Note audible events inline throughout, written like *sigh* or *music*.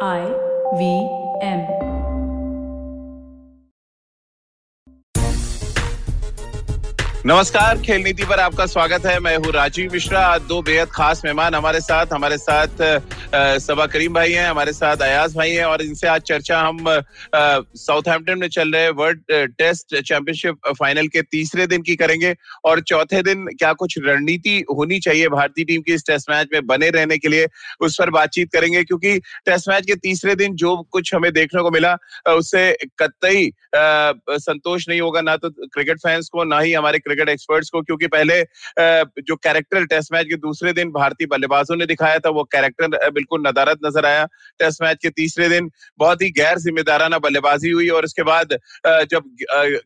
I V M. नमस्कार, खेल नीति पर आपका स्वागत है। मैं हूँ राजीव मिश्रा। आज दो बेहद खास मेहमान हमारे साथ हमारे साथ सबा करीम भाई हैं, हमारे साथ अयाज भाई हैं, और इनसे आज चर्चा हम साउथहैम्पटन में चल रहे वर्ल्ड टेस्ट चैंपियनशिप फाइनल के तीसरे दिन की करेंगे। और चौथे दिन क्या कुछ रणनीति होनी चाहिए भारतीय टीम की इस टेस्ट मैच में बने रहने के लिए, उस पर बातचीत करेंगे। क्योंकि टेस्ट मैच के तीसरे दिन जो कुछ हमें देखने को मिला उससे कतई संतोष नहीं होगा, ना तो क्रिकेट फैंस को, ना ही हमारे क्रिकेट एक्सपर्ट्स को, क्योंकि पहले जो कैरेक्टर टेस्ट मैच के दूसरे दिन भारतीय बल्लेबाजों ने दिखाया था, वो कैरेक्टर बिल्कुल नदारत नज़र आया टेस्ट मैच के तीसरे दिन। बहुत ही गैर जिम्मेदाराना बल्लेबाजी हुई और उसके बाद जब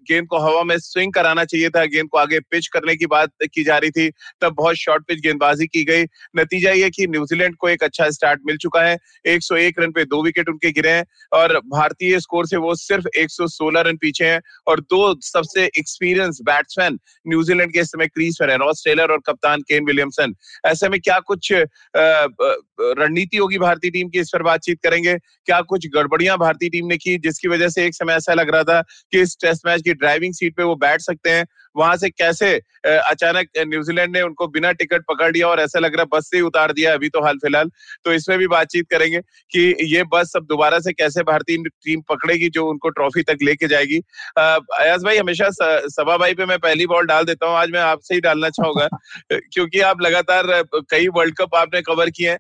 गेंद को हवा में स्विंग कराना चाहिए था, गेंद को आगे पिच करने की बात की जा रही थी, तब बहुत शॉर्ट पिच गेंदबाजी की गई। नतीजा ये कि न्यूजीलैंड को एक अच्छा स्टार्ट मिल चुका है। 101 रन पे दो विकेट उनके गिरे हैं और भारतीय स्कोर से वो सिर्फ़ 116 रन पीछे हैं और दो सबसे एक्सपीरियंस बैट्समैन न्यूजीलैंड के इस समय क्रीज पर है रॉस टेलर और कप्तान केन विलियमसन। ऐसे में क्या कुछ रणनीति होगी भारतीय टीम की इस पर बातचीत करेंगे? क्या कुछ गड़बड़ियाँ भारतीय टीम ने की जिसकी वजह से एक समय ऐसा लग रहा था कि इस टेस्ट मैच की ड्राइविंग सीट पे वो बैठ सकते हैं? वहाँ से कैसे अचानक न्यूजीलैंड ने उनको बिना टिकट पकड़ लिया और ऐसा लग रहा है बस से ही उतार दिया अभी तो हाल फ़िलहाल। तो इसमें भी बातचीत करेंगे कि ये बस अब दोबारा से कैसे भारतीय टीम पकड़ेगी जो उनको ट्रॉफी तक लेके जाएगी। अयाज भाई हमेशा सभा भाई पे मैं पहली बॉल डाल देता हूँ। आज मैं आपसे ही डालना चाहूँगा *laughs* क्योंकि आप लगातार कई वर्ल्ड कप आपने कवर किए हैं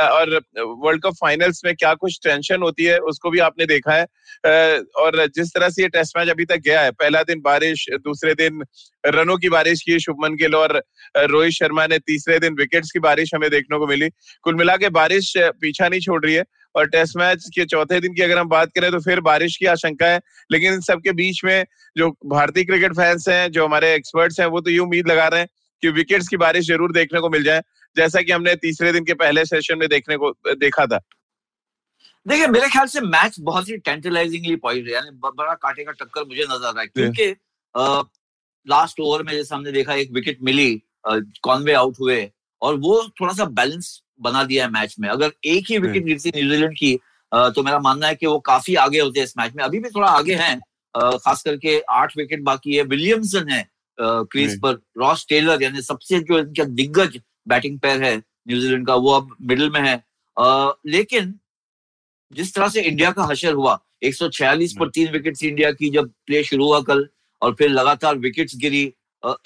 और वर्ल्ड कप फाइनल्स में क्या कुछ टेंशन होती है उसको भी आपने देखा है। और जिस तरह से ये टेस्ट मैच अभी तक गया है पहला दिन बारिश दूसरे दिन रनों की बारिश की शुभमन गिल और रोहित शर्मा ने तीसरे दिन विकेट्स की बारिश हमें देखने को मिली। कुल मिला के बारिश पीछा नहीं छोड़ रही है और टेस्ट मैच के चौथे दिन की अगर हम बात करें तो फिर बारिश की आशंका है। लेकिन इन सबके बीच में जो भारतीय क्रिकेट फैंस हैं जो हमारे एक्सपर्ट्स हैं वो तो ये उम्मीद लगा रहे हैं कि विकेट्स की बारिश ज़रूर देखने को मिल जाए जैसा कि हमने तीसरे दिन के पहले सेशन में देखने को देखा था। देखिए मेरे ख्याल से मैच बहुत ही टेंटलाइजिंगली पॉइंट यानी बड़ा काटे का टक्कर मुझे नज़र आ रहा है क्योंकि लास्ट ओवर में जैसे हमने देखा एक विकेट मिली कॉनवे आउट हुए और वो थोड़ा सा बैलेंस बना दिया है मैच में। अगर एक ही विकेट गिरती न्यूजीलैंड की तो मेरा मानना है कि वो काफ़ी आगे होते हैं इस मैच में। अभी भी थोड़ा आगे हैं खास करके आठ विकेट बाकी है। विलियमसन है क्रीज पर। रॉस टेलर यानी सबसे जो इनका दिग्गज बैटिंग पैर है न्यूजीलैंड का वो अब मिडिल में है। लेकिन जिस तरह से इंडिया का हशर हुआ 146 पर तीन विकेट इंडिया की जब प्ले शुरू हुआ कल और फिर लगातार विकेट्स गिरी।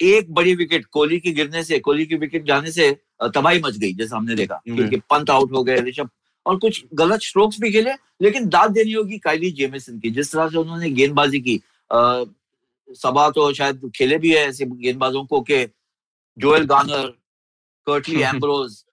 एक बड़ी विकेट कोहली की गिरने से कोहली की विकेट जाने से तबाही मच गई जैसा हमने देखा। क्योंकि पंत आउट हो गए ऋषभ। और कुछ गलत स्ट्रोक्स भी खेले लेकिन दाद देनी होगी काइली जेमिसन की। जिस तरह से उन्होंने गेंदबाजी की सभा तो शायद खेले भी है ऐसे गेंदबाजों को के जोएल गानर कर्टली एम्ब्रोज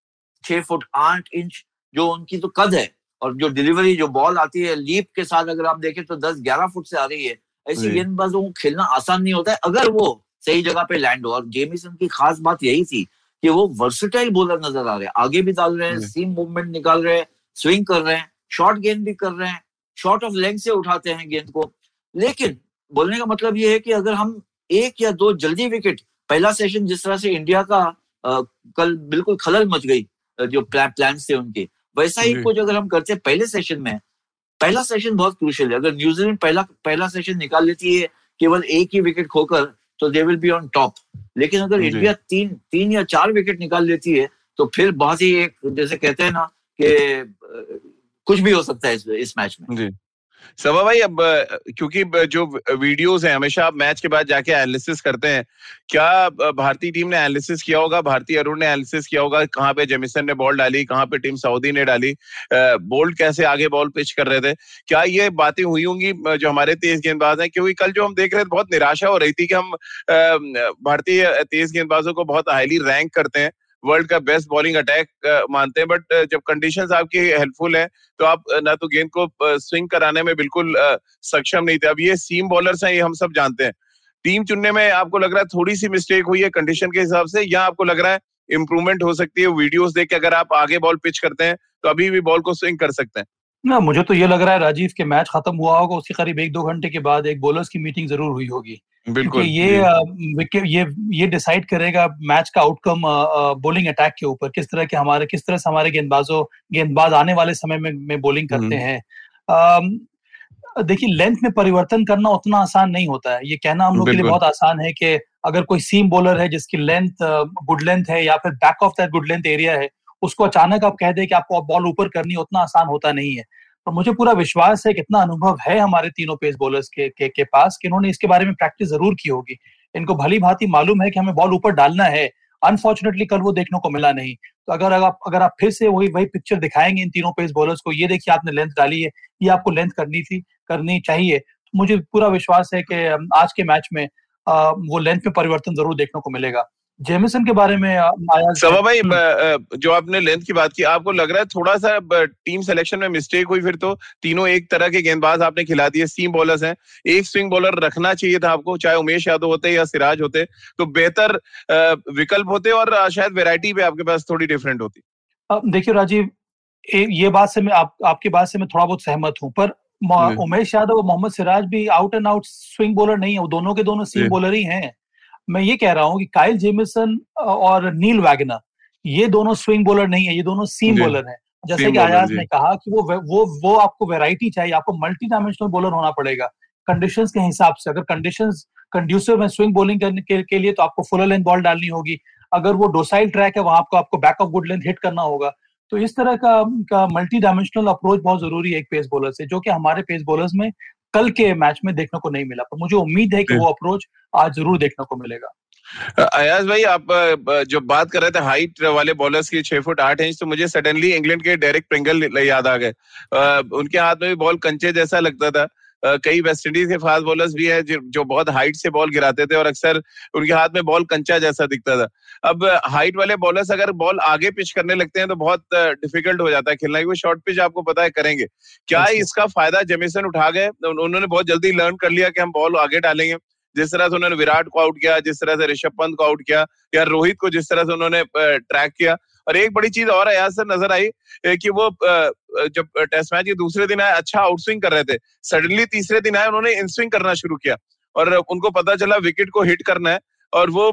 छह फुट आठ इंच जो उनकी तो कद है और जो डिलीवरी जो बॉल आती है लीप के साथ अगर आप देखें तो दस ग्यारह फुट से आ रही है। ऐसी गेंदबाजों को खेलना आसान नहीं होता है। अगर वो सही जगह पे लैंड हो और जेमिसन की खास बात यही थी कि वो वर्सिटाइल बॉलर नज़र आ रहे हैं। आगे भी डाल रहे हैं सीम मूवमेंट निकाल रहे हैं स्विंग कर रहे हैं शॉर्ट गेंद भी कर रहे हैं शॉर्ट ऑफ़ लेंथ से उठाते हैं गेंद को। लेकिन बोलने का मतलब ये है कि अगर हम एक या दो जल्दी विकेट पहला सेशन जिस तरह से इंडिया का आ, कल बिल्कुल खलल मच गई जो प्लान थे उनके वैसा ही कुछ अगर हम करते हैं पहले सेशन में पहला सेशन बहुत क्रूशल है। अगर न्यूजीलैंड पहला पहला सेशन निकाल लेती है केवल एक ही विकेट खोकर तो they will be on top लेकिन अगर इंडिया तीन तीन या चार विकेट निकाल लेती है तो फिर बहुत ही एक जैसे कहते हैं ना कि कुछ भी हो सकता है इस, इस मैच में। सभा भाई, अब क्योंकि जो वीडियोस हैं, हमेशा आप मैच के बाद जाके एनालिसिस करते हैं, क्या भारतीय टीम ने एनालिसिस किया होगा? भारतीय अरुण ने एनालिसिस किया होगा? कहाँ पे जेमिसन ने बॉल डाली? कहाँ पे टीम सऊदी ने डाली? बोल्ड कैसे आगे बॉल पिच कर रहे थे? क्या ये बातें हुई होंगी जो हमारे तेज गेंदबाज हैं? क्योंकि कल जो हम देख रहे थे, बहुत निराशा हो रही थी कि हम भारतीय तेज गेंदबाजों को बहुत हाईली रैंक करते हैं। वर्ल्ड का बेस्ट बॉलिंग अटैक मानते हैं बट जब कंडीशन आपकी हेल्पफुल है तो आप ना तो गेंद को स्विंग कराने में बिल्कुल सक्षम नहीं थे। अब ये सीम बॉलर्स हैं, ये हम सब जानते हैं। टीम चुनने में आपको लग रहा है थोड़ी सी मिस्टेक हुई है कंडीशन के हिसाब से, या आपको लग रहा है इंप्रूवमेंट हो सकती है वीडियोस देख के अगर आप आगे बॉल पिच करते हैं तो अभी भी बॉल को स्विंग कर सकते हैं। ना, मुझे तो ये लग रहा है राजीव, के मैच खत्म हुआ होगा, उसके करीब एक दो घंटे के बाद एक बॉलर्स की मीटिंग ज़रूर हुई होगी। बिल्कुल ये विकेट ये ये डिसाइड करेगा मैच का आउटकम बॉलिंग अटैक के ऊपर किस तरह के हमारे किस तरह से हमारे गेंदबाजों गेंदबाज आने वाले समय में, में बॉलिंग करते हैं। देखिए लेंथ में परिवर्तन करना उतना आसान नहीं होता है। ये कहना हम लोग के लिए बहुत आसान है कि अगर कोई सीम बॉलर है जिसकी लेंथ गुड लेंथ है या फिर back of that good length area है उसको अचानक आप कह दे कि आपको बॉल ऊपर करनी उतना आसान होता नहीं है। तो मुझे पूरा विश्वास है कितना अनुभव है हमारे तीनों पेस बॉलर्स के, के के पास कि इन्होंने इसके बारे में प्रैक्टिस ज़रूर की होगी। इनको भली भांति मालूम है कि हमें बॉल ऊपर डालना है। अनफॉर्चुनेटली कल वो देखने को मिला नहीं। तो अगर आप अगर आप फिर से वही वही पिक्चर दिखाएँगे इन तीनों पेस बॉलर्स को ये देखिए आपने लेंथ डाली है ये आपको लेंथ करनी थी करनी चाहिए। तो मुझे पूरा विश्वास है कि आज के मैच में वो लेंथ में परिवर्तन ज़रूर देखने को मिलेगा। जेमिसन के बारे में आया सवा भाई हम्म। जो आपने लेंथ की बात की आपको लग रहा है थोड़ा सा टीम सिलेक्शन में मिस्टेक हुई फिर तो तीनों एक तरह के गेंदबाज आपने खिला दिए सीम बॉलर्स हैं। एक स्विंग बॉलर रखना चाहिए था आपको चाहे उमेश यादव होते या सिराज होते तो बेहतर विकल्प होते और शायद वेराइटी भी आपके पास थोड़ी डिफरेंट होती। देखिए राजीव ये बात से मैं आप, आपकी बात से मैं थोड़ा बहुत सहमत हूँ पर उमेश यादव और मोहम्मद सिराज भी out and out swing bowler नहीं है दोनों के दोनों सीम बॉलर ही हैं। मैं ये कह रहा हूँ कि काइल जेमिसन और नील वैगनर ये दोनों स्विंग बॉलर नहीं है ये दोनों सीम बॉलर हैं। जैसे कि आयाज ने कहा कि वो वो वो आपको वेराइटी चाहिए आपको मल्टी डायमेंशनल बॉलर होना पड़ेगा कंडीशंस के हिसाब से। अगर कंडीशंस कंड्यूसिव है स्विंग बॉलिंग करने के, के लिए तो आपको फुल लेंथ बॉल डालनी होगी अगर वो डोसाइल ट्रैक है वहाँ आपको आपको back of good length hit करना होगा। तो इस तरह का, का मल्टी डायमेंशनल अप्रोच बहुत ज़रूरी है एक पेस बॉलर से जो कि हमारे पेस बॉलर्स में कल के मैच में देखने को नहीं मिला पर मुझे उम्मीद है कि वो अप्रोच आज ज़रूर देखने को मिलेगा। अयाज भाई आप जो बात कर रहे थे हाइट वाले बॉलर्स की छह फुट आठ इंच तो मुझे सडनली इंग्लैंड के डेरिक प्रिंगल याद आ गए। उनके हाथ में भी बॉल कंचे जैसा लगता था। कई वेस्ट इंडीज के फास्ट बॉलर्स भी है जो बहुत हाइट से बॉल गिराते थे और अक्सर उनके हाथ में बॉल कंचा जैसा दिखता था। अब हाइट वाले बॉलर्स अगर बॉल आगे पिच करने लगते हैं तो बहुत डिफ़िकल्ट हो जाता है खेलना क्योंकि शॉर्ट पिच आपको पता है करेंगे। क्या इसका फ़ायदा जेमिसन उठा गए? उन्होंने बहुत जल्दी लर्न कर लिया कि हम बॉल आगे डालेंगे। जिस तरह से उन्होंने विराट को आउट किया जिस तरह से ऋषभ पंत को आउट किया या रोहित को जिस तरह से उन्होंने ट्रैक किया और एक बड़ी चीज़ और अयाज सर नज़र आई कि वो जब टेस्ट मैच के दूसरे दिन आए अच्छा आउटस्विंग कर रहे थे, सडनली तीसरे दिन आए, उन्होंने इनस्विंग करना शुरू किया और उनको पता चला विकेट को हिट करना है और वो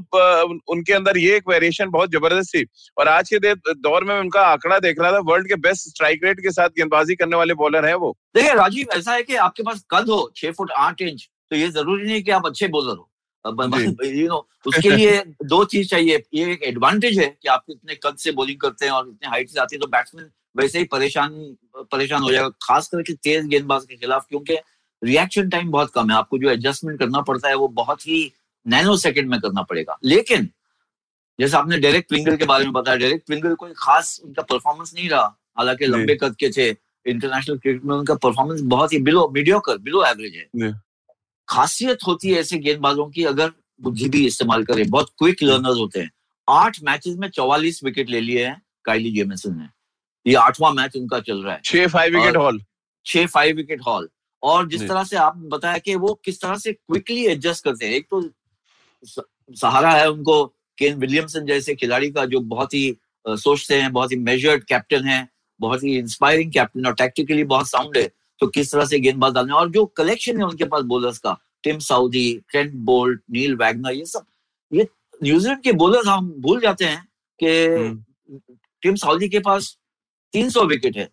उनके अंदर ये एक वेरिएशन बहुत ज़बरदस्त थी और आज के दौर में उनका आंकड़ा देख रहा था, वर्ल्ड के बेस्ट स्ट्राइक रेट के साथ गेंदबाजी करने वाले बॉलर हैं वो। देखिए राजीव, ऐसा है कि आपके पास कद हो छह फुट आठ इंच तो ये ज़रूरी नहीं कि आप अच्छे बॉलर हो। यू नो *laughs* उसके लिए *laughs* दो चीज़ चाहिए। ये एक एडवांटेज है कि आप इतने कद से बॉलिंग करते हैं और इतने हाइट से आते हैं तो बैट्समैन वैसे ही परेशान परेशान हो जाएगा खास करके तेज गेंदबाज के खिलाफ क्योंकि रिएक्शन टाइम बहुत कम है। आपको जो एडजस्टमेंट करना पड़ता है वो बहुत ही नैनो सेकंड में करना पड़ेगा। लेकिन जैसे आपने डायरेक्ट ट्विंगल के बारे में बताया डायरेक्ट ट्विंगल कोई खास उनका परफॉर्मेंस नहीं रहा। हालाँकि लंबे कद के थे इंटरनेशनल क्रिकेट में उनका परफॉर्मेंस बहुत ही बिलो मीडियोकर बिलो एवरेज है। खासियत होती है ऐसे गेंदबाजों की अगर बुद्धि भी इस्तेमाल करें बहुत क्विक लर्नर्स होते हैं। आठ मैचेस में चौवालीस विकेट ले लिए हैं काइली जेमिसन ने। ये आठवां मैच उनका चल रहा है। छह फाइव विकेट हॉल छह फाइव विकेट हॉल और जिस तरह से आप बताया कि वो किस तरह से क्विकली एडजस्ट करते हैं एक तो सहारा है उनको केन विलियमसन जैसे खिलाड़ी का जो बहुत ही सोचते हैं बहुत ही मेजर्ड कैप्टन है बहुत ही इंस्पायरिंग कैप्टन और टैक्टिकली बहुत साउंड है। तो किस तरह से गेंदबाज डालने और जो कलेक्शन है उनके पास बोलर्स का Tim Southee Trent Boult Neil Wagner ये सब ये न्यूजीलैंड के बॉलर्स हम भूल जाते हैं कि टिम हम्म। साउदी के पास 300 विकेट है।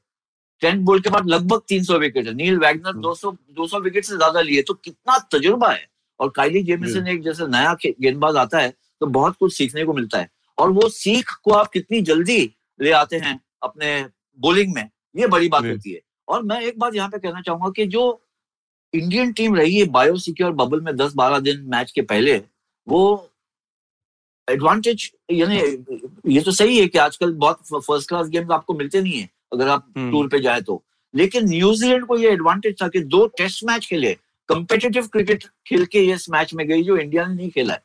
ट्रेंट बोल्ट के पास लगभग 300 विकेट है। नील वैगनर 200 200 विकेट से ज़्यादा लिए तो कितना तजुर्बा है। और काइली जेमिसन एक जैसे नया गेंदबाज आता है तो बहुत कुछ सीखने को मिलता है। और वो सीख को आप कितनी जल्दी ले आते हैं अपने बोलिंग में ये बड़ी बात होती है। और मैं एक बात यहाँ पे कहना चाहूँगा कि जो इंडियन टीम रही है बायो सिक्योर बबल में दस बारह दिन मैच के पहले वो एडवांटेज यानी ये तो सही है कि आजकल बहुत फ़र्स्ट क्लास गेम्स आपको मिलते नहीं है अगर आप टूर हम्म। पे जाए तो लेकिन न्यूजीलैंड को ये एडवांटेज था कि दो टेस्ट मैच खेले कंपेटिटिव क्रिकेट खेल के इस मैच में गई जो इंडिया ने नहीं खेला है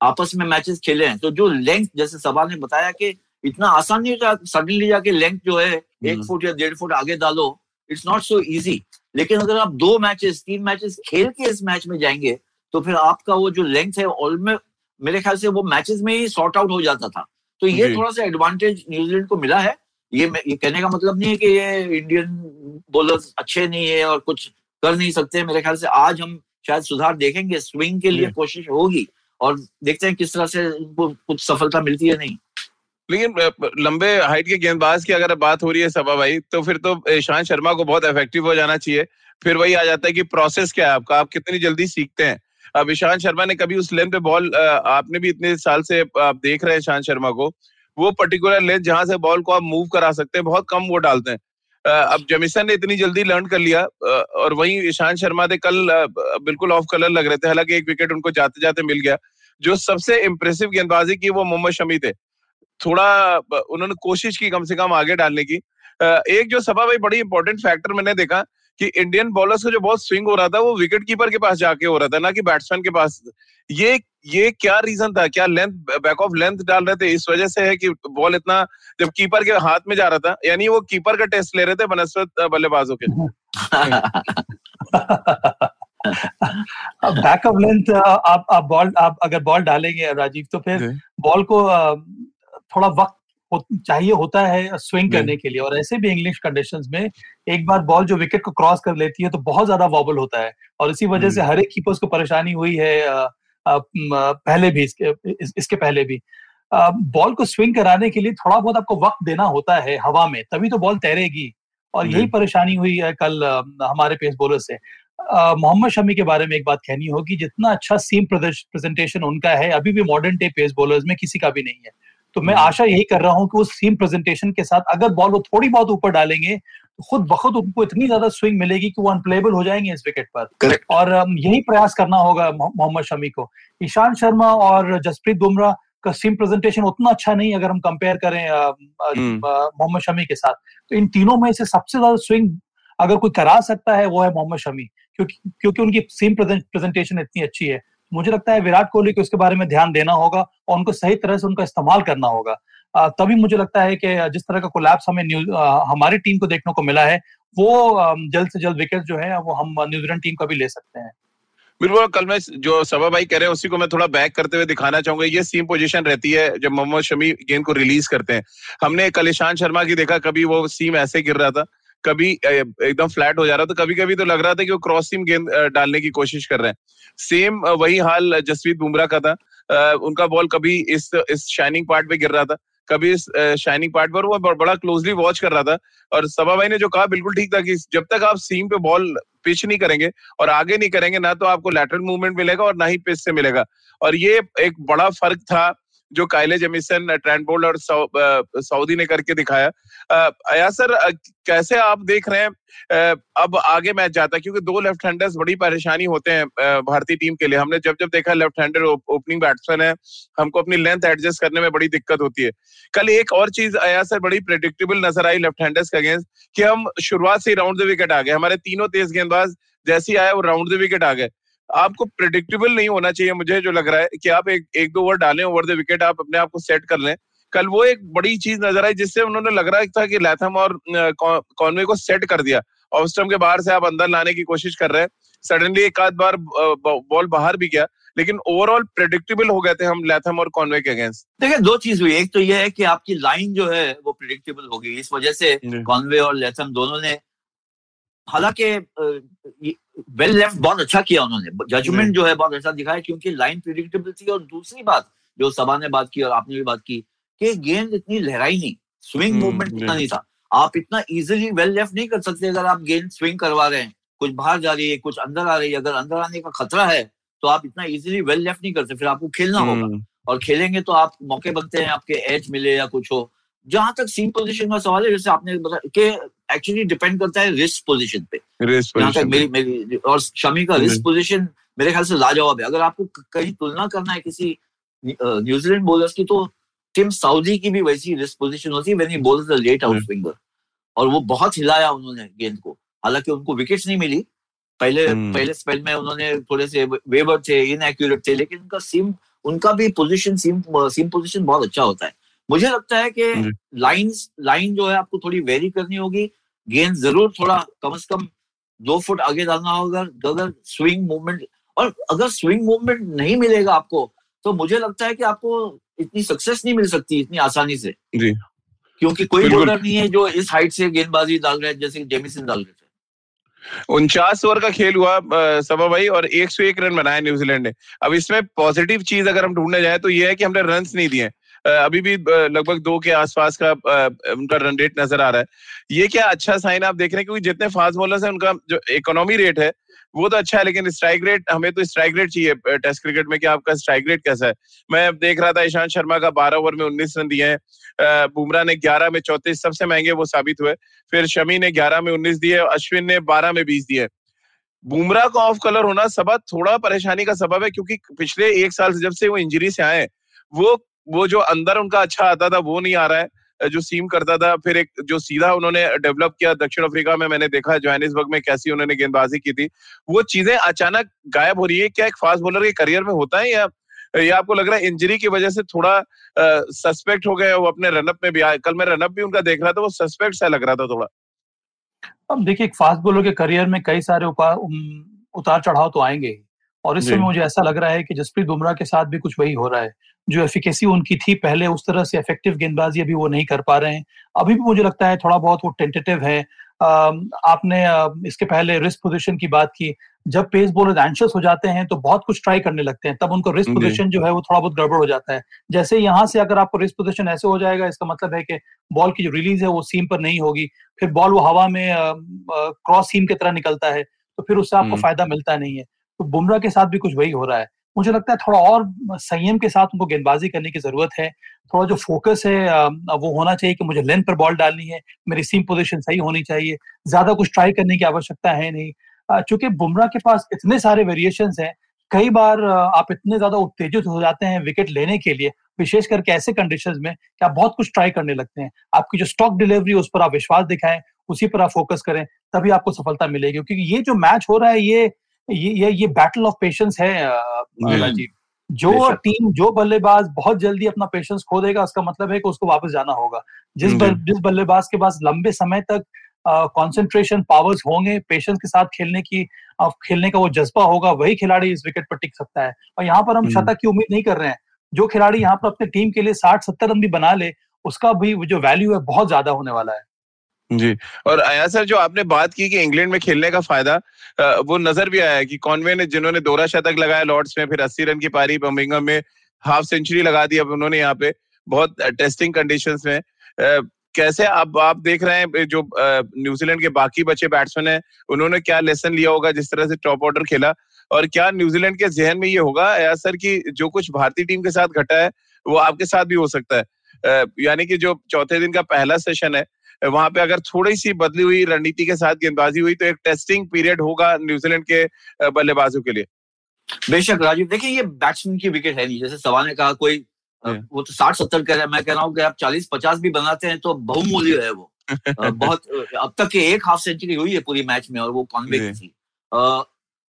आपस में मैचेस खेले हैं तो जो लेंथ जैसे सभा ने बताया कि इतना आसान नहीं होता सडनली जाके लेंथ जो है एक फुट हम्म। या डेढ़ फुट आगे डालो इट्स नॉट सो इजी लेकिन अगर आप दो मैचेस तीन मैचेस खेल के इस मैच में जाएँगे तो फिर आपका वो जो लेंथ है ऑलमोस्ट मेरे ख्याल से वो मैचेस में ही सॉर्ट आउट हो जाता था। तो ये थोड़ा सा एडवांटेज न्यूजीलैंड को मिला है। ये ये कहने का मतलब नहीं है कि ये इंडियन बॉलर्स अच्छे नहीं है और कुछ कर नहीं सकते मेरे ख्याल से आज हम शायद सुधार देखेंगे स्विंग के लिए कोशिश होगी और देखते हैं किस तरह से उनको कुछ सफलता मिलती है नहीं। लेकिन लंबे हाइट के गेंदबाज की अगर बात हो रही है सभा भाई तो फिर तो ईशांत शर्मा को बहुत इफ़ेक्टिव हो जाना चाहिए। फिर वही आ जाता है कि प्रोसेस क्या है आपका? आप कितनी जल्दी सीखते हैं? अब ईशांत शर्मा ने कभी उस लेंथ पे बॉल आपने भी इतने साल से आप देख रहे हैं ईशांत शर्मा को। वो पर्टिकुलर लेंथ जहाँ से बॉल को आप मूव करा सकते हैं, बहुत कम वो डालते हैं। अब जमीसन ने इतनी जल्दी लर्न कर लिया और वही ईशांत शर्मा थे कल बिल्कुल ऑफ़ कलर लग रहे थे। हालाँकि एक विकेट उनको जाते जाते मिल गया। जो सबसे इम्प्रेसिव गेंदबाजी की वो मोहम्मद शमी थे। थोड़ा उन्होंने कोशिश की कम से कम आगे डालने की। एक जो सभा भाई बड़ी इंपॉर्टेंट फैक्टर मैंने देखा कि इंडियन बॉलर्स को जो बहुत स्विंग हो रहा था वो विकेट कीपर के पास जाके हो रहा था ना कि बैट्समैन के पास। ये ये क्या रीजन था? क्या लेंथ बैक ऑफ़ लेंथ डाल रहे थे? इस वजह से है कि बॉल इतना जब कीपर के हाथ में जा रहा था यानी वो कीपर का टेस्ट ले रहे थे बनस्पत बल्लेबाजों के बैक ऑफ़ लेंथ आप आप बॉल आप अगर बॉल डालेंगे राजीव तो फिर बॉल को थोड़ा वक्त हो, चाहिए होता है स्विंग करने के लिए। और ऐसे भी इंग्लिश कंडीशन में एक बार बॉल जो विकेट को क्रॉस कर लेती है तो बहुत ज़्यादा वॉबल होता है। और इसी वजह से हर एक कीपर्स को परेशानी हुई है पहले भी इसके इसके पहले भी। बॉल को स्विंग कराने के लिए थोड़ा बहुत आपको वक्त देना होता है हवा में तभी तो बॉल तैरेगी। और यही परेशानी हुई है कल हमारे पेस बॉलर से। मोहम्मद शमी के बारे में एक बात कहनी होगी जितना अच्छा सीम प्रेजेंटेशन उनका है अभी भी मॉडर्न डे पेस बॉलर्स में किसी का भी नहीं है। तो मैं हम्म। आशा यही कर रहा हूँ कि उस सीम प्रेजेंटेशन के साथ अगर बॉल वो थोड़ी बहुत ऊपर डालेंगे तो खुद बखुद उनको इतनी ज़्यादा स्विंग मिलेगी कि वो अनप्लेबल हो जाएँगे इस विकेट पर Correct. और यही प्रयास करना होगा मोहम्मद शमी को ईशांत शर्मा और जसप्रीत बुमराह का सीम प्रेजेंटेशन उतना अच्छा नहीं अगर हम कंपेयर करें हम्म। मोहम्मद शमी के साथ तो इन तीनों में से सबसे ज़्यादा स्विंग अगर कोई करा सकता है वो है मोहम्मद शमी क्योंकि क्योंकि उनकी सीम प्रेजेंटेशन इतनी अच्छी है मुझे लगता है विराट कोहली को इसके बारे में ध्यान देना होगा और उनको सही तरह से उनका इस्तेमाल करना होगा। तभी मुझे लगता है कि जिस तरह का कोलैप्स हमें न्यूज़ हमारी टीम को देखने को मिला है, वो जल्द से जल्द विकेट जो है, वो हम न्यूजीलैंड टीम का भी ले सकते हैं। बिल्कुल, कल मैं जो सभा भाई कह रहे हैं, उसी को मैं थोड़ा बैक करते हुए दिखाना चाहूँगा। ये सीम पोजीशन रहती है जब मोहम्मद शमी गेंद को रिलीज़ करते हैं। हमने कल ईशान शर्मा की देखा, कभी वो सीम ऐसे गिर रहा था। कभी एकदम फ्लैट हो जा रहा था कभी कभी तो लग रहा था कि वो क्रॉस सीम गेंद डालने की कोशिश कर रहे हैं। सेम वही हाल जसप्रीत बुमराह का था। उनका बॉल कभी इस इस शाइनिंग पार्ट पे गिर रहा था, कभी इस शाइनिंग पार्ट पर वो बड़ा क्लोजली वॉच कर रहा था। और सभा भाई ने जो कहा, बिल्कुल ठीक था कि जब तक आप सीम पे बॉल पिच नहीं करेंगे और आगे नहीं करेंगे, ना तो आपको लैटरल मूवमेंट मिलेगा और ना ही पिच से मिलेगा। और ये एक बड़ा फ़र्क था जो काइले जेमिसन ट्रेंट बोल्ड और सऊदी ने करके दिखाया। अया सर कैसे आप देख रहे हैं? अब आगे मैच जाता है क्योंकि दो लेफ़्ट हैंडर्स बड़ी परेशानी होते हैं भारतीय टीम के लिए। हमने जब जब देखा लेफ़्ट हैंडर ओपनिंग बैट्समैन है, हमको अपनी लेंथ एडजस्ट करने में बड़ी दिक्कत होती है। कल एक और चीज़, अया सर, बड़ी प्रिडिक्टेबल नज़र आई लेफ़्ट हैंडर्स के अगेंस्ट कि हम शुरुआत से राउंड द विकेट आ गए। हमारे तीनों तेज गेंदबाज जैसे ही आए, वो राउंड द विकेट आ गए। आपको प्रिडिक्टेबल नहीं होना चाहिए मुझे जो लग रहा है कि आप एक एक दो ओवर डालें ओवर द विकेट आप अपने आप को सेट कर लें। कल वो एक बड़ी चीज़ नज़र आई जिससे उन्होंने लग रहा था कि लैथम और कॉनवे को सेट कर दिया। ऑफ़ स्टम्प के बाहर से आप अंदर लाने की कोशिश कर रहे हैं। सडनली एक आध बार बॉल बाहर भी गया लेकिन ओवरऑल प्रिडिक्टेबल हो गए थे हम लैथम और कॉनवे के अगेंस्ट देखिए दो चीज़ हुई। एक तो यह है कि आपकी लाइन जो है वो प्रिडिक्टेबल हो गई। इस वजह से कॉनवे और लैथम दोनों ने हालाँकि वेल लेफ़्ट बहुत अच्छा किया उन्होंने। जजमेंट जो है बहुत अच्छा दिखाया क्योंकि लाइन प्रिडिक्टेबल थी और दूसरी बात जो सभा ने बात की और आपने भी बात की कि गेंद इतनी लहराई नहीं स्विंग मूवमेंट हम्म, इतना नहीं था। आप इतना इजीली वेल लेफ़्ट नहीं कर सकते अगर आप गेंद स्विंग करवा रहे हैं। कुछ बाहर जा रही है कुछ अंदर आ रही है अगर अंदर आने का खतरा है तो आप इतना इजीली वेल लेफ़्ट नहीं करते फिर आपको खेलना होगा। हम्म। और खेलेंगे तो आप मौके बनते हैं आपके एज मिले या कुछ हो। जहाँ तक सीम पोजीशन का सवाल है जैसे आपने बताया कि एक्चुअली डिपेंड करता है रिस्क पोजीशन पे। जहाँ तक मेरी मेरी और शमी का रिस्क पोजीशन मेरे ख्याल से लाजवाब है। अगर आपको कहीं तुलना करना है किसी न्यूजीलैंड बॉलर्स की तो टिम साउदी की भी वैसी रिस्क पोजीशन होती है ही द लेट आउट स्विंगर और वो बहुत हिलाया उन्होंने गेंद को। हालाँकि उनको विकेट्स नहीं मिली। पहले hmm. पहले स्पेल में उन्होंने थोड़े से वेबर थे इनएक्यूरेट थे लेकिन उनका सीम उनका भी पोजीशन सीम सीम पोजीशन बहुत अच्छा होता है। मुझे लगता है कि लाइंस लाइन जो है आपको थोड़ी वेरी करनी होगी। गेंद ज़रूर थोड़ा कम से कम दो फुट आगे डालना होगा। अगर स्विंग मूवमेंट और अगर स्विंग मूवमेंट नहीं मिलेगा आपको तो मुझे लगता है कि आपको इतनी सक्सेस नहीं मिल सकती इतनी आसानी से। जी। क्योंकि कोई बॉलर नहीं है जो इस हाइट से गेंदबाजी डाल रहे हैं जैसे जेमिसन डाल रहे थे। उनचास ओवर का खेल हुआ सभा भाई और एक सौ एक रन बनाया न्यूजीलैंड ने। अब इसमें पॉजिटिव चीज़ अगर हम ढूँढने जाए तो ये है कि हमने रन नहीं दिए। अभी भी लगभग दो के आसपास का उनका रन रेट नज़र आ रहा है। ये क्या अच्छा साइन आप देख रहे हैं क्योंकि जितने फास्ट बॉलर्स हैं, उनका जो इकोनॉमी रेट है, वो तो अच्छा है, लेकिन स्ट्राइक रेट हमें तो स्ट्राइक रेट चाहिए टेस्ट क्रिकेट में कि आपका स्ट्राइक रेट कैसा है। मैं देख रहा था, ईशांत शर्मा का बारह ओवर में उन्नीस रन दिए हैं। बुमराह ने ग्यारह में चौतीस, सबसे महँगे वो साबित हुए। फिर शमी ने ग्यारह में उन्नीस दिए, अश्विन ने बारह में बीस दिए। बुमराह का ऑफ़ कलर होना सबक थोड़ा परेशानी का सबब है, क्योंकि पिछले एक साल से जब से वो इंजरी से आए वो वो जो अंदर उनका अच्छा आता था वो नहीं आ रहा है। जो सीम करता था फिर एक जो सीधा उन्होंने डेवलप किया दक्षिण अफ्रीका में मैंने देखा जोहानिसबर्ग में कैसी उन्होंने गेंदबाजी की थी। वो चीज़ें अचानक गायब हो रही है। क्या एक फास्ट बॉलर के करियर में होता है या या आपको लग रहा है इंजरी की वजह से थोड़ा सस्पेक्ट हो गए वो अपने रनअप में भी? आए कल मैं रनअप भी उनका देख रहा था वो सस्पेक्ट सा लग रहा था थोड़ा। अब देखिए एक फास्ट बॉलर के करियर में कई सारे उतार चढ़ाव तो आएँगे और इस समय मुझे ऐसा लग रहा है कि जसप्रीत बुमराह के साथ भी कुछ वही हो रहा है। जो एफिकेसी उनकी थी पहले उस तरह से इफ़ेक्टिव गेंदबाजी अभी वो नहीं कर पा रहे हैं। अभी भी मुझे लगता है थोड़ा बहुत वो टेंटेटिव है। आपने इसके पहले रिस्क पोजीशन की बात की। जब पेस बॉलर एंशियस हो जाते हैं तो बहुत कुछ ट्राई करने लगते हैं। तब उनको रिस्क पोजीशन जो है वो थोड़ा बहुत गड़बड़ हो जाता है। जैसे यहाँ से अगर आपको रिस्क पोजीशन ऐसे हो जाएगा इसका मतलब है कि बॉल की जो रिलीज़ है वो सीम पर नहीं होगी। फिर बॉल वो हवा में क्रॉस सीम की तरह निकलता है तो फिर उससे आपको फ़ायदा मिलता नहीं है। तो बुमराह के साथ भी कुछ वही हो रहा है। मुझे लगता है थोड़ा और संयम के साथ उनको गेंदबाजी करने की ज़रूरत है। थोड़ा जो फोकस है वो होना चाहिए कि मुझे लेंथ पर बॉल डालनी है, मेरी सीम पोजीशन सही होनी चाहिए, ज़्यादा कुछ ट्राई करने की आवश्यकता है नहीं। चूँकि बुमराह के पास इतने सारे वेरिएशन हैं, कई बार आप इतने ज़्यादा उत्तेजित हो जाते हैं विकेट लेने के लिए, विशेष करके ऐसे कंडीशंस में कि आप बहुत कुछ ट्राई करने लगते हैं। आपकी जो स्टॉक डिलीवरी उस पर आप विश्वास दिखाएँ, उसी पर आप फोकस करें, तभी आपको सफलता मिलेगी। क्योंकि ये जो मैच हो रहा है, ये ये ये ये बैटल ऑफ़ पेशेंस है राजीव जो टीम जो बल्लेबाज बहुत जल्दी अपना पेशेंस खो देगा उसका मतलब है कि उसको वापस जाना होगा। जिस बल, जिस बल्लेबाज के पास लंबे समय तक कंसंट्रेशन पावर्स होंगे पेशेंस के साथ खेलने की खेलने का वो जज्बा होगा वही खिलाड़ी इस विकेट पर टिक सकता है। और यहाँ पर हम शतक की उम्मीद नहीं कर रहे हैं। जो खिलाड़ी यहाँ पर अपने टीम के लिए साठ सत्तर रन भी बना ले उसका भी जो वैल्यू है बहुत ज़्यादा होने वाला है। जी। और आया सर, जो आपने बात की कि इंग्लैंड में खेलने का फ़ायदा वो नज़र भी आया कि कॉन्वे ने, जिन्होंने दोहरा शतक लगाया लॉर्ड्स में, फिर अस्सी रन की पारी बर्मिंगम में हाफ़ सेंचुरी लगा दी अब उन्होंने यहाँ पे, बहुत टेस्टिंग कंडीशंस में। कैसे आप आप देख रहे हैं, जो न्यूजीलैंड के बाकी बचे बैट्समैन हैं, उन्होंने क्या लेसन लिया होगा, जिस तरह से टॉप ऑर्डर खेला? और क्या न्यूजीलैंड के जहन में ये होगा, या सर, कि जो कुछ भारतीय टीम के साथ घटा है, वो आपके साथ भी हो सकता है? यानी कि जो चौथे दिन का पहला सेशन है वहाँ पे अगर थोड़ी सी बदली हुई रणनीति के साथ गेंदबाजी हुई तो एक टेस्टिंग पीरियड होगा न्यूजीलैंड के बल्लेबाजों के लिए। बेशक राजीव देखिए ये बैट्समैन की विकेट है नहीं। जैसे सवाल ने कहा कोई वो तो साठ सत्तर कह रहे हैं। मैं कह रहा हूँ कि आप चालीस पचास भी बनाते हैं तो बहुमूल्य है वो। *laughs* बहुत अब तक के एक हाफ़ सेंचुरी हुई है पूरी मैच में और वो कॉन्वे की थी।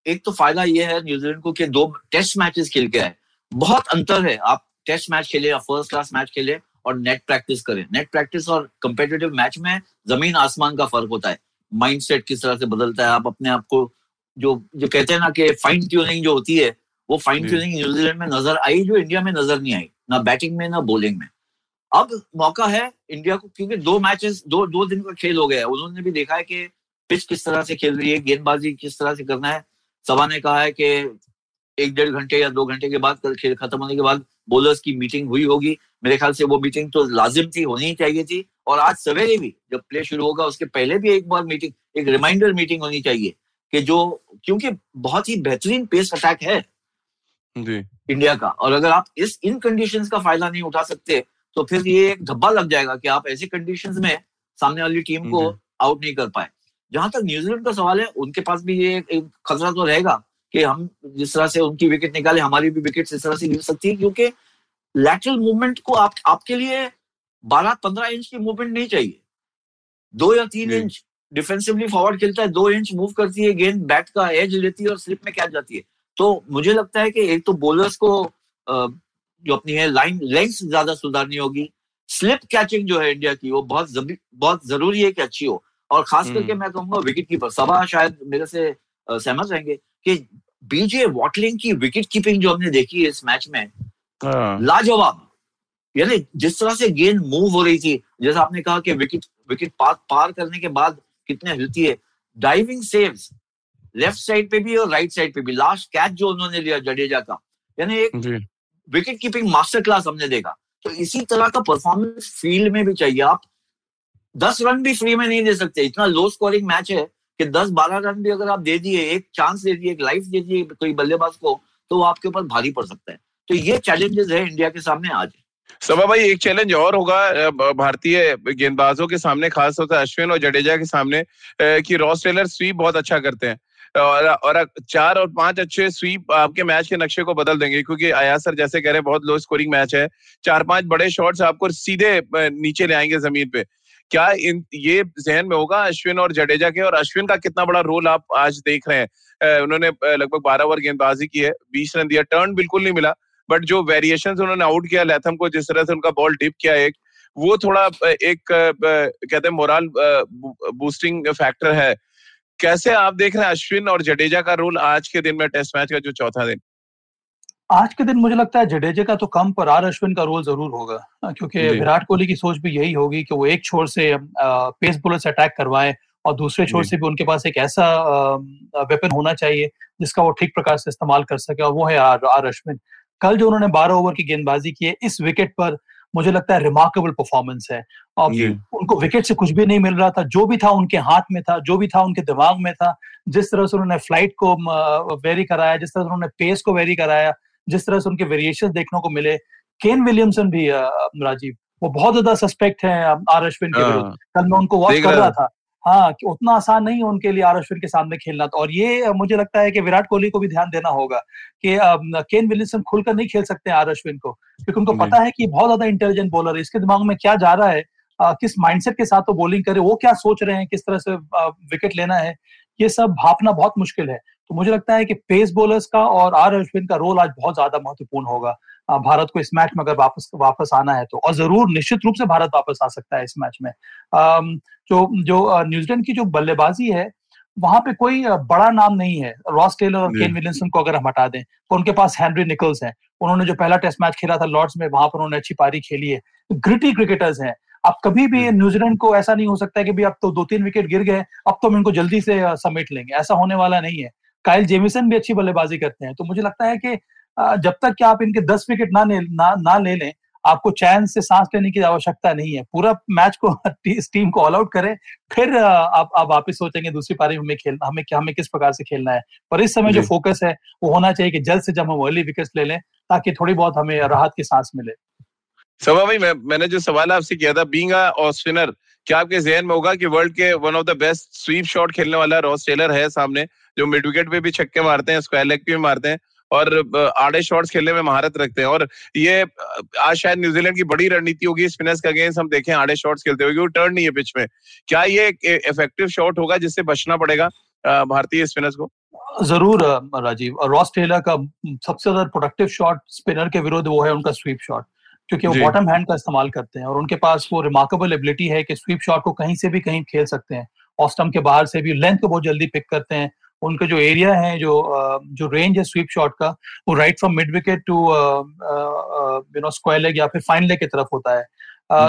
एक तो फ़ायदा ये है न्यूजीलैंड को कि दो टेस्ट मैचेस खेल के आए। बहुत अंतर है। आप टेस्ट मैच खेले या फ़र्स्ट क्लास मैच खेले और नेट प्रैक्टिस करें। नेट प्रैक्टिस और कंपेटिटिव मैच में ज़मीन आसमान का फ़र्क होता है। माइंड सेट किस तरह से बदलता है आप अपने आप को जो जो कहते हैं ना कि फाइन ट्यूनिंग जो होती है वो फाइन ट्यूनिंग न्यूजीलैंड में नज़र आई जो इंडिया में नज़र नहीं आई ना बैटिंग में ना बॉलिंग में। अब मौका है इंडिया को क्योंकि दो मैचेस दो दो दिन का खेल हो गया है। उन्होंने भी देखा है कि पिच किस तरह से खेल रही है गेंदबाजी किस तरह से करना है। सभा ने कहा है कि एक डेढ़ घंटे या दो घंटे के बाद खेल खत्म होने के बाद बोलर्स की मीटिंग हुई होगी। मेरे ख्याल से वो मीटिंग तो लाजिम थी होनी ही चाहिए थी। और आज सवेरे भी जब प्ले शुरू होगा उसके पहले भी एक बार मीटिंग एक रिमाइंडर मीटिंग होनी चाहिए कि जो क्योंकि बहुत ही बेहतरीन पेस अटैक है जी। इंडिया का। और अगर आप इस इन कंडीशन का फ़ायदा नहीं उठा सकते तो फिर ये एक धब्बा लग जाएगा कि आप ऐसी कंडीशन में सामने वाली टीम को आउट नहीं कर पाए। जहाँ तक न्यूजीलैंड का सवाल है उनके पास भी ये एक खतरा तो रहेगा। कि हम जिस तरह से उनकी विकेट निकाले हमारी भी विकेट इस तरह से गिर सकती है क्योंकि लैटरल मूवमेंट को आप आपके लिए बारह पंद्रह इंच की मूवमेंट नहीं चाहिए। दो या तीन इंच डिफेंसिवली फॉरवर्ड खेलता है दो इंच मूव करती है गेंद बैट का एज लेती है और स्लिप में कैच जाती है। तो मुझे लगता है कि एक तो बॉलर्स को जो अपनी है लाइन लेंथ ज़्यादा सुधारनी होगी। स्लिप कैचिंग जो है इंडिया की वो बहुत बहुत ज़रूरी है कि अच्छी हो। और खास करके हम्म। मैं कहूँगा विकेट कीपर सभा शायद मेरे से सहमत रहेंगे कि बीजे वॉटलिंग की विकेट कीपिंग जो हमने देखी है इस मैच में हाँ। लाजवाब। यानी जिस तरह से गेंद मूव हो रही थी जैसा आपने कहा कि विकेट विकेट पार पार करने के बाद कितने हिलती है। डाइविंग सेव्स लेफ़्ट साइड पे भी और राइट साइड पे भी। लास्ट कैच जो उन्होंने लिया जडेजा का। यानी एक विकेट कीपिंग मास्टर क्लास हमने देखा। तो इसी तरह का परफॉर्मेंस फ़ील्ड में भी चाहिए आप। दस रन भी फ्री में नहीं दे सकते। इतना लो स्कोरिंग मैच है। कि दस बारह रन भी अगर आप दे दिए, एक चांस दे दिए, एक लाइफ दे दिए कोई बल्लेबाज को तो वो आपके ऊपर भारी पड़ सकता है। तो ये चैलेंजेस है इंडिया के सामने आज। सभा भाई, एक चैलेंज और होगा भारतीय गेंदबाजों के सामने खासतौर से अश्विन और जडेजा के सामने कि रॉस टेलर स्वीप बहुत अच्छा करते हैं। और और चार और पाँच अच्छे स्वीप आपके मैच के नक्शे को बदल देंगे, क्योंकि आया सर जैसे कह रहे हैं, बहुत लो स्कोरिंग मैच है। चार पाँच बड़े शॉट्स आपको सीधे नीचे ले आएँगे ज़मीन पे। क्या इन, ये जहन में होगा अश्विन और जडेजा के? और अश्विन का कितना बड़ा रोल आप आज देख रहे हैं? उन्होंने लगभग बारह ओवर गेंदबाजी की है, बीस रन दिया, टर्न बिल्कुल नहीं मिला। बट जो वेरिएशन उन्होंने आउट किया, लेथम को, जिस तरह से उनका बॉल डिप किया एक, वो थोड़ा एक कहते हैं मोरल बूस्टिंग फैक्टर है। कैसे आप देख रहे हैं अश्विन और जडेजा का रोल आज के दिन में टेस्ट मैच का, जो चौथा दिन? आज के दिन मुझे लगता है जडेजा का तो कम पर आर अश्विन का रोल ज़रूर होगा। क्योंकि विराट कोहली की सोच भी यही होगी कि वो एक छोर से पेस बोलर से अटैक करवाए और दूसरे छोर से भी उनके पास एक ऐसा वेपन होना चाहिए जिसका वो ठीक प्रकार से इस्तेमाल कर सके और वो है आर, आर अश्विन। कल जो उन्होंने बारह ओवर की गेंदबाजी की है इस विकेट पर मुझे लगता है रिमार्केबल परफॉर्मेंस है। और उनको विकेट से कुछ भी नहीं मिल रहा था जो भी था उनके हाथ में था जो भी था उनके दिमाग में था जिस तरह से उन्होंने फ़्लाइट को वेरी कराया जिस तरह से उन्होंने पेस को वेरी कराया जिस तरह से उनके वेरिएशन देखने को मिले। केन विलियमसन भी राजीव वो बहुत ज़्यादा सस्पेक्ट है आर अश्विन के हाँ। विरुद्ध। कल मैं उनको वॉच कर रहा था। हाँ कि उतना आसान नहीं है उनके लिए आर अश्विन के सामने खेलना तो। और ये मुझे लगता है कि विराट कोहली को भी ध्यान देना होगा कि केन विलियमसन खुलकर नहीं खेल सकते आर अश्विन को। क्योंकि उनको पता है कि बहुत ज़्यादा इंटेलिजेंट बॉलर है। इसके दिमाग में क्या जा रहा है? आ, किस माइंडसेट के साथ वो बॉलिंग करे वो क्या सोच रहे हैं? किस तरह से विकेट लेना है? ये सब भापना बहुत मुश्किल है। तो मुझे लगता है कि पेस बॉलर्स का और आर अश्विन का रोल आज बहुत ज़्यादा महत्वपूर्ण होगा। भारत को इस मैच में अगर वापस वापस आना है तो। और ज़रूर निश्चित रूप से भारत वापस आ सकता है इस मैच में। जो जो न्यूजीलैंड की जो बल्लेबाजी है वहाँ पे कोई बड़ा नाम नहीं है। रॉस टेलर और केन विलियमसन को अगर हम हटा दें तो उनके पास हेनरी निकल्स हैं। उन्होंने जो पहला टेस्ट मैच खेला था लॉर्ड्स में वहाँ पर उन्होंने अच्छी पारी खेली है। ग्रिटी क्रिकेटर्स हैं। अब कभी भी न्यूजीलैंड को ऐसा नहीं हो सकता है कि भी अब तो दो तीन विकेट गिर गए अब तो हम इनको जल्दी से समेट लेंगे। ऐसा होने वाला नहीं है। काइल जेमिसन भी अच्छी बल्लेबाजी करते हैं। तो मुझे लगता है कि जब तक कि आप इनके दस विकेट ना ले ना, ना ले लें आपको चैन से सांस लेने की आवश्यकता नहीं है। पूरा मैच को *laughs* इस टीम को ऑल आउट करें फिर आप आप वापस सोचेंगे दूसरी पारी हमें खेलना हमें क्या हमें किस प्रकार से खेलना है। पर इस समय जो फोकस है वो होना चाहिए कि जल्द से जब हम अर्ली विकेट ले लें ताकि थोड़ी बहुत हमें राहत की सांस मिले। सभा भाई मैं, मैंने जो सवाल आपसे किया था बींग और स्पिनर क्या आपके जहन में होगा कि वर्ल्ड के one of the best sweep shot खेलने वाला रॉस टेलर है सामने? जो मिड विकेट पे भी छक्के मारते हैं स्क्वायर लेग पे भी मारते हैं और आड़े शॉट्स खेलने में महारत रखते हैं। और ये आज शायद न्यूजीलैंड की बड़ी रणनीति होगी स्पिनर्स का अगेंस्ट हम देखें आड़े शॉट्स खेलते हुए क्योंकि टर्न नहीं है पिच में। क्या ये इफ़ेक्टिव शॉट होगा जिससे बचना पड़ेगा भारतीय स्पिनर्स को? ज़रूर राजीव। रॉस टेलर का सबसे ज़्यादा प्रोडक्टिव शॉट स्पिनर के विरुद्ध वो है उनका स्वीप शॉट क्योंकि वो बॉटम हैंड का इस्तेमाल करते हैं। और उनके पास वो रिमार्केबल एबिलिटी है कि स्वीप शॉट को कहीं से भी कहीं खेल सकते हैं। ऑस्टम के बाहर से भी लेंथ को बहुत जल्दी पिक करते हैं। उनका जो एरिया है जो जो रेंज है स्वीप शॉट का वो right from mid wicket to you know square leg या फिर फाइन लेग की तरफ़ होता है।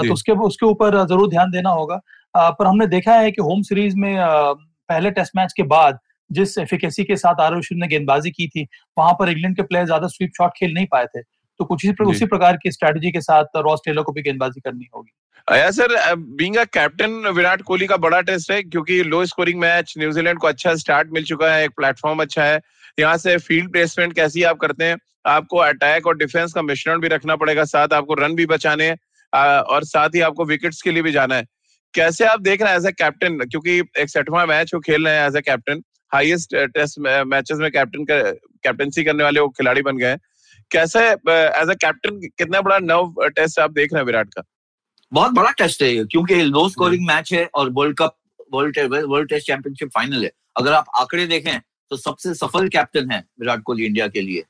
तो उसके उसके ऊपर ज़रूर ध्यान देना होगा। पर हमने देखा है कि होम सीरीज़ में पहले टेस्ट मैच के बाद जिस एफिकेसी के साथ आर ने गेंदबाजी की थी वहाँ पर इंग्लैंड के प्लेयर ज़्यादा स्वीप शॉट खेल नहीं पाए थे। तो कुछ इसी उसी प्रकार की स्ट्रेटजी के साथ रॉस टेलर को भी गेंदबाजी करनी होगी। या sir being a captain Virat Kohli का बड़ा टेस्ट है क्योंकि लो स्कोरिंग मैच न्यूजीलैंड को अच्छा स्टार्ट मिल चुका है एक प्लेटफॉर्म अच्छा है। यहाँ से फ़ील्ड प्लेसमेंट कैसी आप करते हैं? आपको अटैक और डिफेंस का मिश्रण भी रखना पड़ेगा साथ आपको रन भी बचाने हैं और साथ ही आपको विकेट्स के लिए भी जाना है। कैसे आप देख रहे हैं एज ए कैप्टन क्योंकि एक सेटवा मैच वो खेल रहे हैं as a captain highest test matches में कैप्टन कैप्टनसी करने वाले वो खिलाड़ी बन गए कैसे एज ए कैप्टन कितना बड़ा नव टेस्ट आप देख रहे हैं विराट का? बहुत बड़ा टेस्ट है क्योंकि लो स्कोरिंग मैच है और world cup world world test championship final है। अगर आप आंकड़े देखें तो सबसे सफल कैप्टन है विराट कोहली इंडिया के लिए।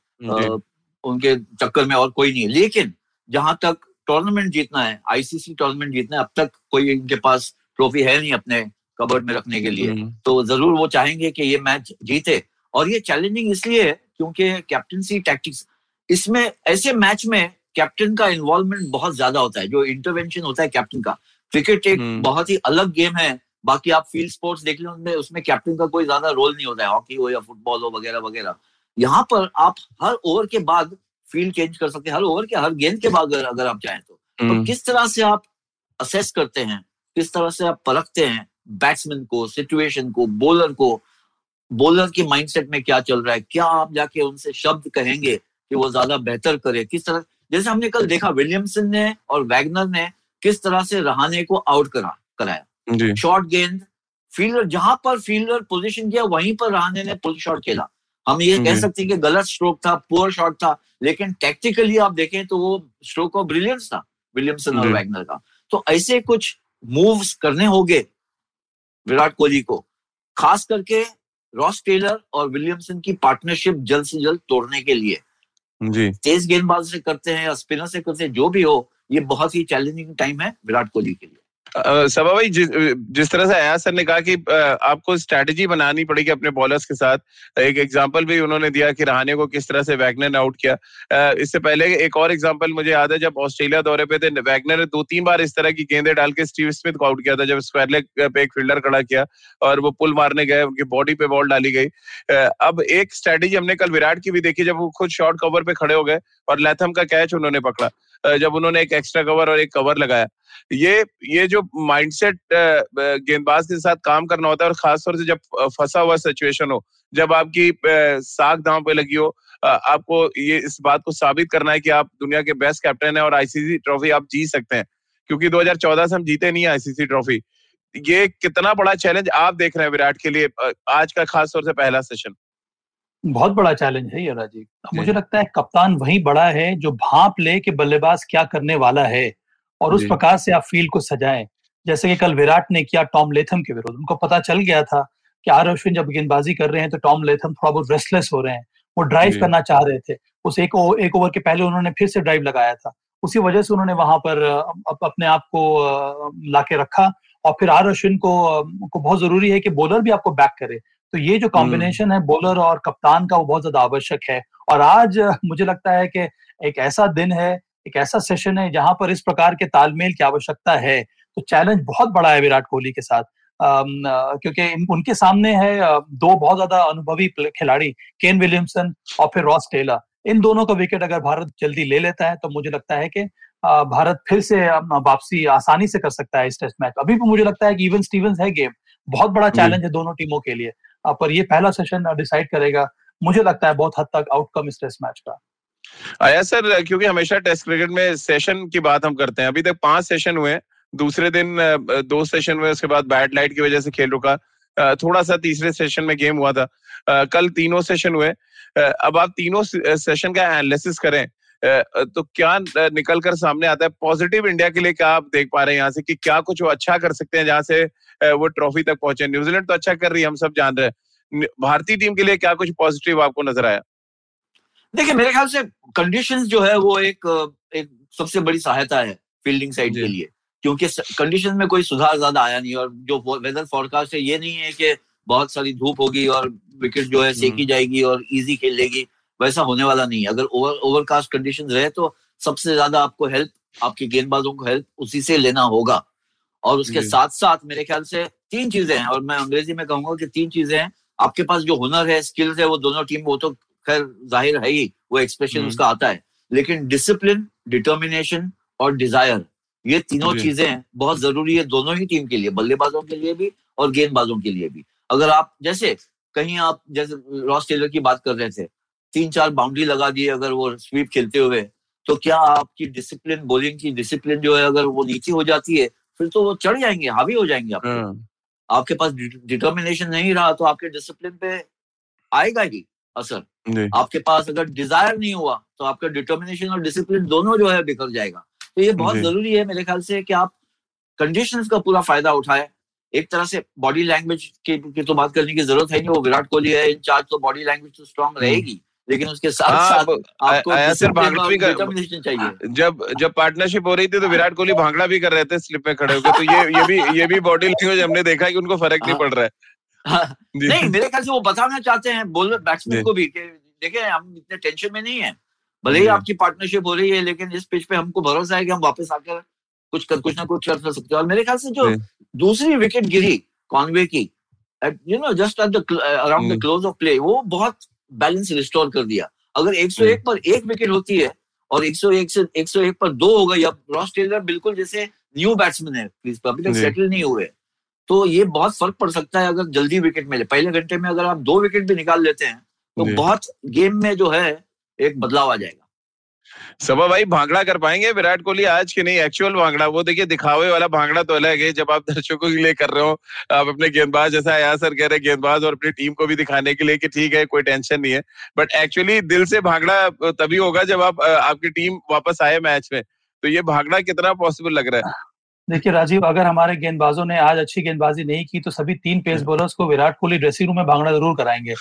उनके चक्कर में और कोई नहीं है। लेकिन जहाँ तक टूर्नामेंट जीतना है आईसीसी टूर्नामेंट जीतना है अब तक कोई इनके पास ट्रॉफी है नहीं अपने कबर्ड में रखने के लिए। हम्म। तो ज़रूर वो चाहेंगे कि ये मैच जीते। और ये चैलेंजिंग इसलिए है क्योंकि कैप्टनसी टैक्टिक्स इसमें ऐसे मैच में कैप्टन का इन्वॉल्वमेंट बहुत ज़्यादा होता है। जो इंटरवेंशन होता है कैप्टन का। क्रिकेट एक हम्म। बहुत ही अलग गेम है। बाकी आप फ़ील्ड स्पोर्ट्स देख लें उनमें उसमें कैप्टन का कोई ज़्यादा रोल नहीं होता है। हॉकी हो या फुटबॉल हो वगैरह वगैरह। यहाँ पर आप हर ओवर के बाद फ़ील्ड चेंज कर सकते हैं। हर ओवर के हर गेंद के बाद अगर आप चाहें तो, तो हम्म। किस तरह से आप असेस करते हैं? किस तरह से आप परखते हैं? बैट्समैन को सिचुएशन को बॉलर को बॉलर के माइंडसेट में क्या चल रहा है? क्या आप जाके उनसे शब्द कहेंगे? कि वो ज़्यादा बेहतर करे किस तरह जैसे हमने कल देखा विलियमसन ने और वैगनर ने किस तरह से रहाने को आउट करा कराया। शॉर्ट गेंद फील्डर जहाँ पर फील्डर पोजीशन किया वहीं पर रहाने ने पुल शॉट खेला। हम ये कह सकते हैं कि गलत स्ट्रोक था पुअर शॉट था लेकिन टैक्टिकली आप देखें तो वो स्ट्रोक ऑफ़ ब्रिलियंस था विलियमसन और। वैगनर का। तो ऐसे कुछ मूव्स करने होंगे विराट कोहली को खास करके रॉस टेलर और विलियमसन की पार्टनरशिप जल्द से जल्द तोड़ने के लिए। तेज गेंदबाज से करते हैं या स्पिनर से करते हैं, जो भी हो, ये बहुत ही चैलेंजिंग टाइम है विराट कोहली के लिए। सबा भाई, जिस जिस तरह से अयाज सर ने कहा कि आपको स्ट्रैटेजी बनानी पड़ेगी अपने बॉलर्स के साथ। एक एग्जांपल भी उन्होंने दिया कि रहाने को किस तरह से वैगनर ने आउट किया। इससे पहले एक और एग्जांपल मुझे याद है, जब ऑस्ट्रेलिया दौरे पे थे वैगनर ने दो तीन बार इस तरह की गेंदे डाल के स्टीव स्मिथ को आउट किया था, जब स्क्वायर लेग पे एक फील्डर खड़ा किया और वो पुल मारने गए, उनकी बॉडी पे बॉल डाली गई। अब एक स्ट्रैटेजी हमने कल विराट की भी देखी, जब वो खुद शॉर्ट कवर पे खड़े हो गए और लैथम का कैच उन्होंने पकड़ा। जब उन्होंने एक एक्स्ट्रा कवर और एक कवर लगाया। ये ये जो माइंडसेट गेंदबाज के साथ काम करना होता है और खासतौर से जब फंसा हुआ सिचुएशन हो, जब आपकी साख दांव पे लगी हो आपको ये इस बात को साबित करना है कि आप दुनिया के बेस्ट कैप्टन है और आईसीसी ट्रॉफी आप जीत सकते हैं। क्योंकि 2014 से हम जीते नहीं आईसीसी ट्रॉफी ये कितना बड़ा चैलेंज आप देख रहे हैं विराट के लिए आज का खास तौर से पहला सेशन बहुत बड़ा चैलेंज है ये राजीव। मुझे लगता है कप्तान वही बड़ा है जो भाप ले कि बल्लेबाज क्या करने वाला है और उस प्रकार से आप फ़ील्ड को सजाएँ। जैसे कि कल विराट ने किया टॉम लेथम के विरुद्ध उनको पता चल गया था कि आर अश्विन जब गेंदबाजी कर रहे हैं तो टॉम लेथम थोड़ा बहुत रेस्टलेस हो रहे हैं। वो ड्राइव करना चाह रहे थे। उस एक ओ- एक ओवर के पहले उन्होंने फिर से ड्राइव लगाया था। उसी वजह से उन्होंने वहाँ पर अप- अपने आप को लाके रखा और फिर आर अश्विन को को बहुत ज़रूरी है कि बॉलर भी आपको बैक करे। तो ये जो कॉम्बिनेशन है बॉलर और कप्तान का वो बहुत ज़्यादा आवश्यक है। और आज मुझे लगता है कि एक ऐसा दिन है एक ऐसा सेशन है जहाँ पर इस प्रकार के तालमेल की आवश्यकता है। तो चैलेंज बहुत बड़ा है विराट कोहली के साथ। क्योंकि उनके सामने है दो बहुत ज़्यादा अनुभवी खिलाड़ी केन विलियमसन और फिर रॉस टेलर इन दोनों का विकेट अगर भारत जल्दी ले लेता है तो मुझे लगता है कि भारत फिर से वापसी आसानी से कर सकता है इस टेस्ट मैच अभी भी मुझे लगता है कि इवन स्टीवंस है गेम बहुत बड़ा चैलेंज है दोनों टीमों के लिए। पर ये पहला सेशन डिसाइड करेगा। मुझे लगता है बहुत हद तक आउटकम इस टेस्ट मैच का। आया सर, क्योंकि हमेशा टेस्ट क्रिकेट में सेशन की बात हम करते हैं। अभी तक पाँच सेशन हुए दूसरे दिन दो सेशन हुए, उसके बाद बैड लाइट की वजह से खेल रुका। थोड़ा सा तीसरे सेशन में गेम हुआ था। कल तीनों सेशन हुए। अब आप तीनों सेशन का एनालिसिस करें। तो क्या निकल कर सामने आता है? पॉजिटिव इंडिया के लिए क्या आप देख पा रहे हैं यहाँ से कि क्या कुछ वो अच्छा कर सकते हैं जहाँ से वो ट्रॉफी तक पहुँचे न्यूजीलैंड तो अच्छा कर रही है हम सब जान रहे हैं। भारतीय टीम के लिए क्या कुछ पॉजिटिव आपको नज़र आया? देखिए मेरे ख्याल से कंडीशंस जो है वो एक एक सबसे बड़ी सहायता है फील्डिंग साइड के लिए। क्योंकि कंडीशन में कोई सुधार ज़्यादा आया नहीं और जो वेदर फोरकास्ट है ये नहीं है कि बहुत सारी धूप होगी और विकेट जो है सेकी जाएगी और इजी खेल लेगी। वैसा होने वाला नहीं है। अगर ओवर ओवरकास्ट कंडीशन रहे तो सबसे ज़्यादा आपको हेल्प आपके गेंदबाजों को हेल्प उसी से लेना होगा। और उसके साथ साथ मेरे ख्याल से तीन चीज़ें हैं और मैं अंग्रेज़ी में कहूँगा कि तीन चीज़ें हैं। आपके पास जो हुनर है स्किल्स है वो दोनों टीम वो तो खैर ज़ाहिर है ही वो एक्सप्रेशन हम्म। उसका आता है। लेकिन डिसिप्लिन डिटर्मिनेशन और डिज़ायर ये तीनों चीज़ें बहुत ज़रूरी है दोनों ही टीम के लिए बल्लेबाजों के लिए भी और गेंदबाजों के लिए भी। अगर आप जैसे कहीं आप जैसे रॉस टेलर की बात कर रहे थे तीन चार बाउंड्री लगा दिए अगर वो स्वीप खेलते हुए तो क्या आपकी डिसिप्लिन बॉलिंग की डिसिप्लिन जो है अगर वो नीचे हो जाती है फिर तो वो चढ़ जाएँगे हावी हो जाएँगे आप हाँ, आपके पास डिटर्मिनेशन नहीं रहा तो आपके डिसिप्लिन पे आएगा ही असर। आपके पास अगर डिज़ायर नहीं हुआ तो आपका डिटर्मिनेशन और डिसिप्लिन दोनों जो है बिखर जाएगा। तो ये बहुत ज़रूरी है मेरे ख्याल से कि आप कंडीशंस का पूरा फ़ायदा उठाए। एक तरह से बॉडी लैंग्वेज की, की तो बात करने की ज़रूरत है नहीं वो विराट कोहली है इन चार्ज तो बॉडी लैंग्वेज तो स्ट्रांग रहेगी। लेकिन उसके साथ हाँ, साथ आपको आया सर discipline भांगड़ा भी कर- चाहिए। जब जब पार्टनरशिप हो रही थी तो विराट कोहली भांगड़ा भी कर रहे थे स्लिप में खड़े होकर तो ये ये भी ये भी बॉडी लैंग्वेज हमने देखा है कि उनको फ़र्क नहीं हाँ। पड़ रहा है। हाँ, नहीं मेरे ख्याल से वो बताना चाहते हैं बॉलर जी। बैट्समैन को भी कि देखें हम इतने टेंशन में नहीं है। भले ही आपकी पार्टनरशिप हो रही है लेकिन इस पिच पे हमको भरोसा है कि हम वापस आकर कुछ कर कुछ ना कुछ कर सकते हैं। और मेरे ख्याल से जो दूसरी विकेट गिरी कॉन्वे की you know just at the around the close of play वो बहुत बैलेंस रिस्टोर कर दिया। अगर 101 पर एक विकेट होती है और 101 से 101 पर दो हो गई अब रॉस टेलर बिल्कुल जैसे न्यू बैट्समैन है अभी तक सेटल नहीं हुए। तो ये बहुत फ़र्क पड़ सकता है अगर जल्दी विकेट मिले। पहले घंटे में अगर आप दो विकेट भी निकाल लेते हैं तो बहुत गेम में जो है एक बदलाव आ जाएगा। सबा भाई, भांगड़ा कर पाएँगे? विराट कोहली आज के नहीं एक्चुअल भांगड़ा। वो देखिए, दिखावे वाला भांगड़ा तो अलग है, जब आप दर्शकों के लिए कर रहे हो, आप अपने गेंदबाज, जैसा आया सर कह रहे गेंदबाज और अपनी टीम को भी दिखाने के लिए कि ठीक है, कोई टेंशन नहीं है। बट एक्चुअली दिल से भांगड़ा, तभी होगा जब आप आपकी टीम वापस आए मैच में। तो ये भागना कितना पॉसिबल लग रहा है? देखिए राजीव अगर हमारे गेंदबाजों ने आज अच्छी गेंदबाजी नहीं की तो सभी तीन पेस बॉलर्स को विराट कोहली ड्रेसिंग रूम में भागना ज़रूर कराएँगे।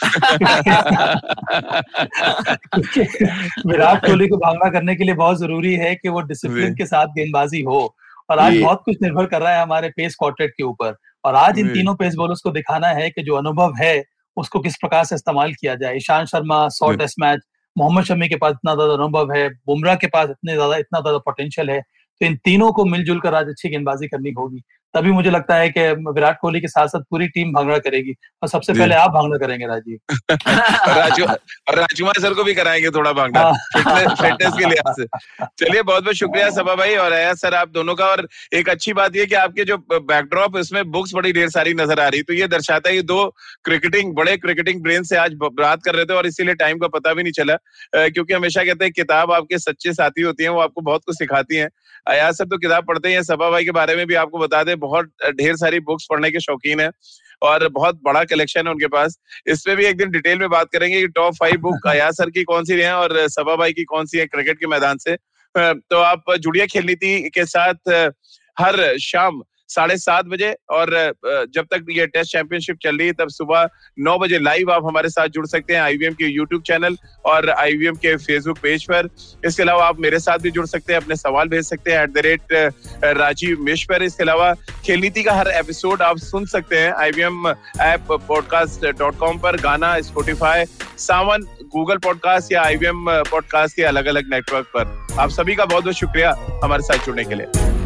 विराट कोहली को भागना करने के लिए बहुत ज़रूरी है कि वो डिसिप्लिन के साथ गेंदबाजी हो। और आज बहुत कुछ निर्भर कर रहा है हमारे पेस क्वार्टेट के ऊपर। और आज इन तीनों पेस बॉलर्स को दिखाना है कि जो अनुभव है उसको किस प्रकार से इस्तेमाल किया जाए। ईशांत शर्मा सौ टेस्ट मैच मोहम्मद शमी के पास इतना ज़्यादा अनुभव है बुमराह के पास इतने ज़्यादा इतना ज़्यादा पोटेंशियल है। तो इन तीनों को मिलजुल कर आज अच्छी गेंदबाजी करनी होगी। तभी मुझे लगता है कि विराट कोहली के साथ साथ पूरी टीम भांगड़ा करेगी। और सबसे पहले आप भांगड़ा करेंगे राजीव। *laughs* राजू और राजकुमार सर को भी कराएँगे थोड़ा भांगड़ा हाँ। फिटनेस के लिहाज से। चलिए बहुत बहुत शुक्रिया सभा भाई और अया सर आप दोनों का। और एक अच्छी बात यह कि आपके जो बैकड्रॉप इसमें बुक्स बड़ी ढेर सारी नज़र आ रही। तो ये दर्शाता है कि दो क्रिकेटिंग बड़े क्रिकेटिंग ब्रेन से आज बात कर रहे थे और इसीलिए टाइम का पता भी नहीं चला। क्योंकि हमेशा कहते हैं किताब आपके सच्चे साथी होती है वो आपको बहुत कुछ सिखाती है। अयाज सर तो किताब पढ़ते हैं सभा भाई के बारे में भी आपको बता दें बहुत ढेर सारी बुक्स पढ़ने के शौकीन है और बहुत बड़ा कलेक्शन है उनके पास। इसमें भी एक दिन डिटेल में बात करेंगे कि टॉप फाइव बुक अया सर की कौन सी है और सबा भाई की कौन सी है क्रिकेट के मैदान से। तो आप जुड़िया खेल नीति के साथ हर शाम साढ़े सात बजे और जब तक ये टेस्ट चैंपियनशिप चल रही है, तब सुबह नौ बजे लाइव आप हमारे साथ जुड़ सकते हैं आईवीएम के यूट्यूब चैनल और आईवीएम के फेसबुक पेज पर। इसके अलावा आप मेरे साथ भी जुड़ सकते हैं, अपने सवाल भेज सकते हैं एट द रेट राजीव मेश पर। इसके अलावा खेल नीति का हर एपिसोड आप सुन सकते हैं IVM app podcast dot com पर, गाना स्पोटिफाई सावन गूगल पॉडकास्ट या आई आईवीएम पॉडकास्ट के अलग अलग नेटवर्क पर। आप सभी का बहुत बहुत शुक्रिया हमारे साथ जुड़ने के लिए।